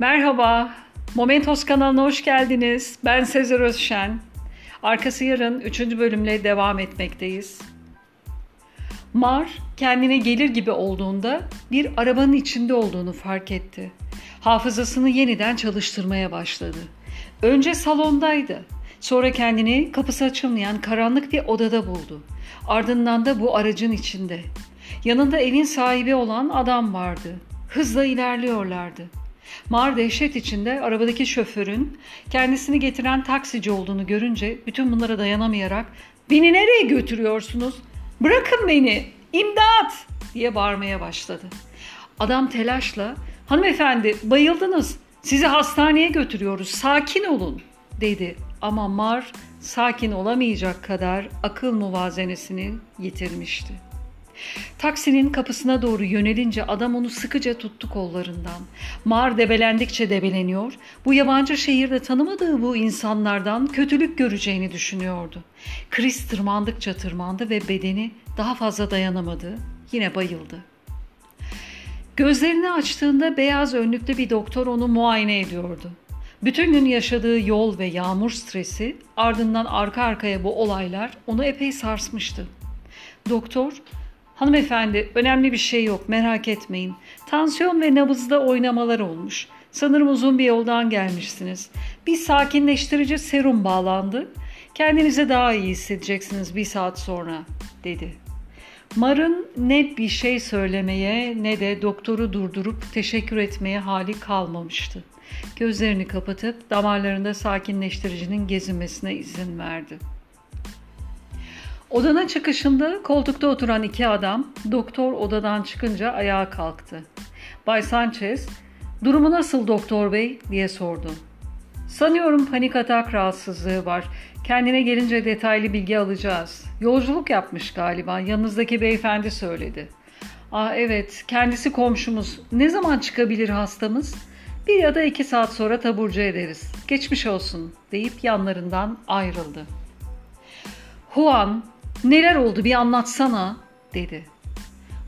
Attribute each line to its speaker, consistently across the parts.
Speaker 1: Merhaba, Momentos kanalına hoş geldiniz. Ben Sezer Özşen. Arkası yarın 3. bölümle devam etmekteyiz. Mar kendine gelir gibi olduğunda bir arabanın içinde olduğunu fark etti. Hafızasını yeniden çalıştırmaya başladı. Önce salondaydı. Sonra kendini kapısı açılmayan karanlık bir odada buldu. Ardından da bu aracın içinde. Yanında evin sahibi olan adam vardı. Hızla ilerliyorlardı. Mar dehşet içinde arabadaki şoförün kendisini getiren taksici olduğunu görünce bütün bunlara dayanamayarak ''Beni nereye götürüyorsunuz? Bırakın beni! İmdat!'' diye bağırmaya başladı. Adam telaşla ''Hanımefendi bayıldınız. Sizi hastaneye götürüyoruz. Sakin olun.'' dedi. Ama Mar sakin olamayacak kadar akıl muvazenesini yitirmişti. Taksinin kapısına doğru yönelince adam onu sıkıca tuttu kollarından. Mar debelendikçe debeleniyor, bu yabancı şehirde tanımadığı bu insanlardan kötülük göreceğini düşünüyordu. Chris tırmandıkça tırmandı ve bedeni daha fazla dayanamadı, yine bayıldı. Gözlerini açtığında beyaz önlüklü bir doktor onu muayene ediyordu. Bütün gün yaşadığı yol ve yağmur stresi ardından arka arkaya bu olaylar onu epey sarsmıştı. Doktor Hanımefendi önemli bir şey yok merak etmeyin. Tansiyon ve nabızda oynamalar olmuş. Sanırım uzun bir yoldan gelmişsiniz. Bir sakinleştirici serum bağlandı. Kendinize daha iyi hissedeceksiniz bir saat sonra dedi. Mar'ın ne bir şey söylemeye ne de doktoru durdurup teşekkür etmeye hali kalmamıştı. Gözlerini kapatıp damarlarında sakinleştiricinin gezinmesine izin verdi.'' Odanın çıkışında koltukta oturan iki adam doktor odadan çıkınca ayağa kalktı. Bay Sanchez, durumu nasıl doktor bey diye sordu. Sanıyorum panik atak rahatsızlığı var. Kendine gelince detaylı bilgi alacağız. Yolculuk yapmış galiba. Yanınızdaki beyefendi söyledi. Aa evet, kendisi komşumuz. Ne zaman çıkabilir hastamız? Bir ya da iki saat sonra taburcu ederiz. Geçmiş olsun deyip yanlarından ayrıldı. Juan Neler oldu bir anlatsana dedi.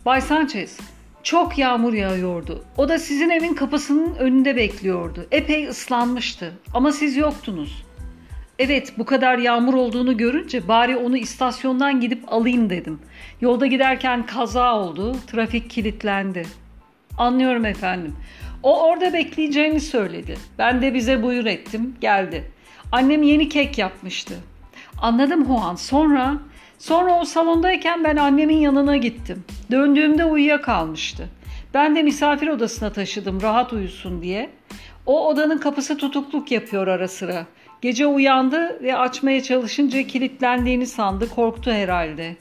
Speaker 1: Bay Sanchez çok yağmur yağıyordu. O da sizin evin kapısının önünde bekliyordu. Epey ıslanmıştı ama siz yoktunuz. Evet bu kadar yağmur olduğunu görünce bari onu istasyondan gidip alayım dedim. Yolda giderken kaza oldu, trafik kilitlendi. Anlıyorum efendim. O orada bekleyeceğini söyledi. Ben de bize buyur ettim, geldi. Annem yeni kek yapmıştı. Anladım Juan. Sonra Sonra o salondayken ben annemin yanına gittim. Döndüğümde uyuyakalmıştı. Ben de misafir odasına taşıdım rahat uyusun diye. O odanın kapısı tutukluk yapıyor ara sıra. Gece uyandı ve açmaya çalışınca kilitlendiğini sandı. Korktu herhalde.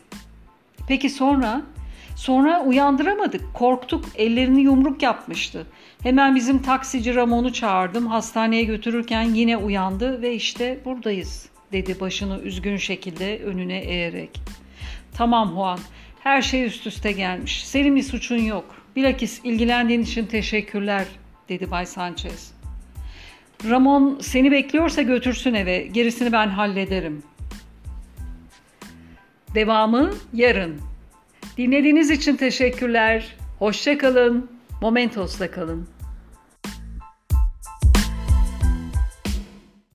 Speaker 1: Peki sonra? Sonra uyandıramadık. Korktuk. Ellerini yumruk yapmıştı. Hemen bizim taksici Ramon'u çağırdım. Hastaneye götürürken yine uyandı ve işte buradayız.'' Dedi başını üzgün şekilde önüne eğerek. Tamam Juan, her şey üst üste gelmiş. Senin bir suçun yok. Bilakis ilgilendiğin için teşekkürler, dedi Bay Sanchez. Ramon seni bekliyorsa götürsün eve. Gerisini ben hallederim. Devamı yarın. Dinlediğiniz için teşekkürler. Hoşçakalın. Momentos'ta kalın.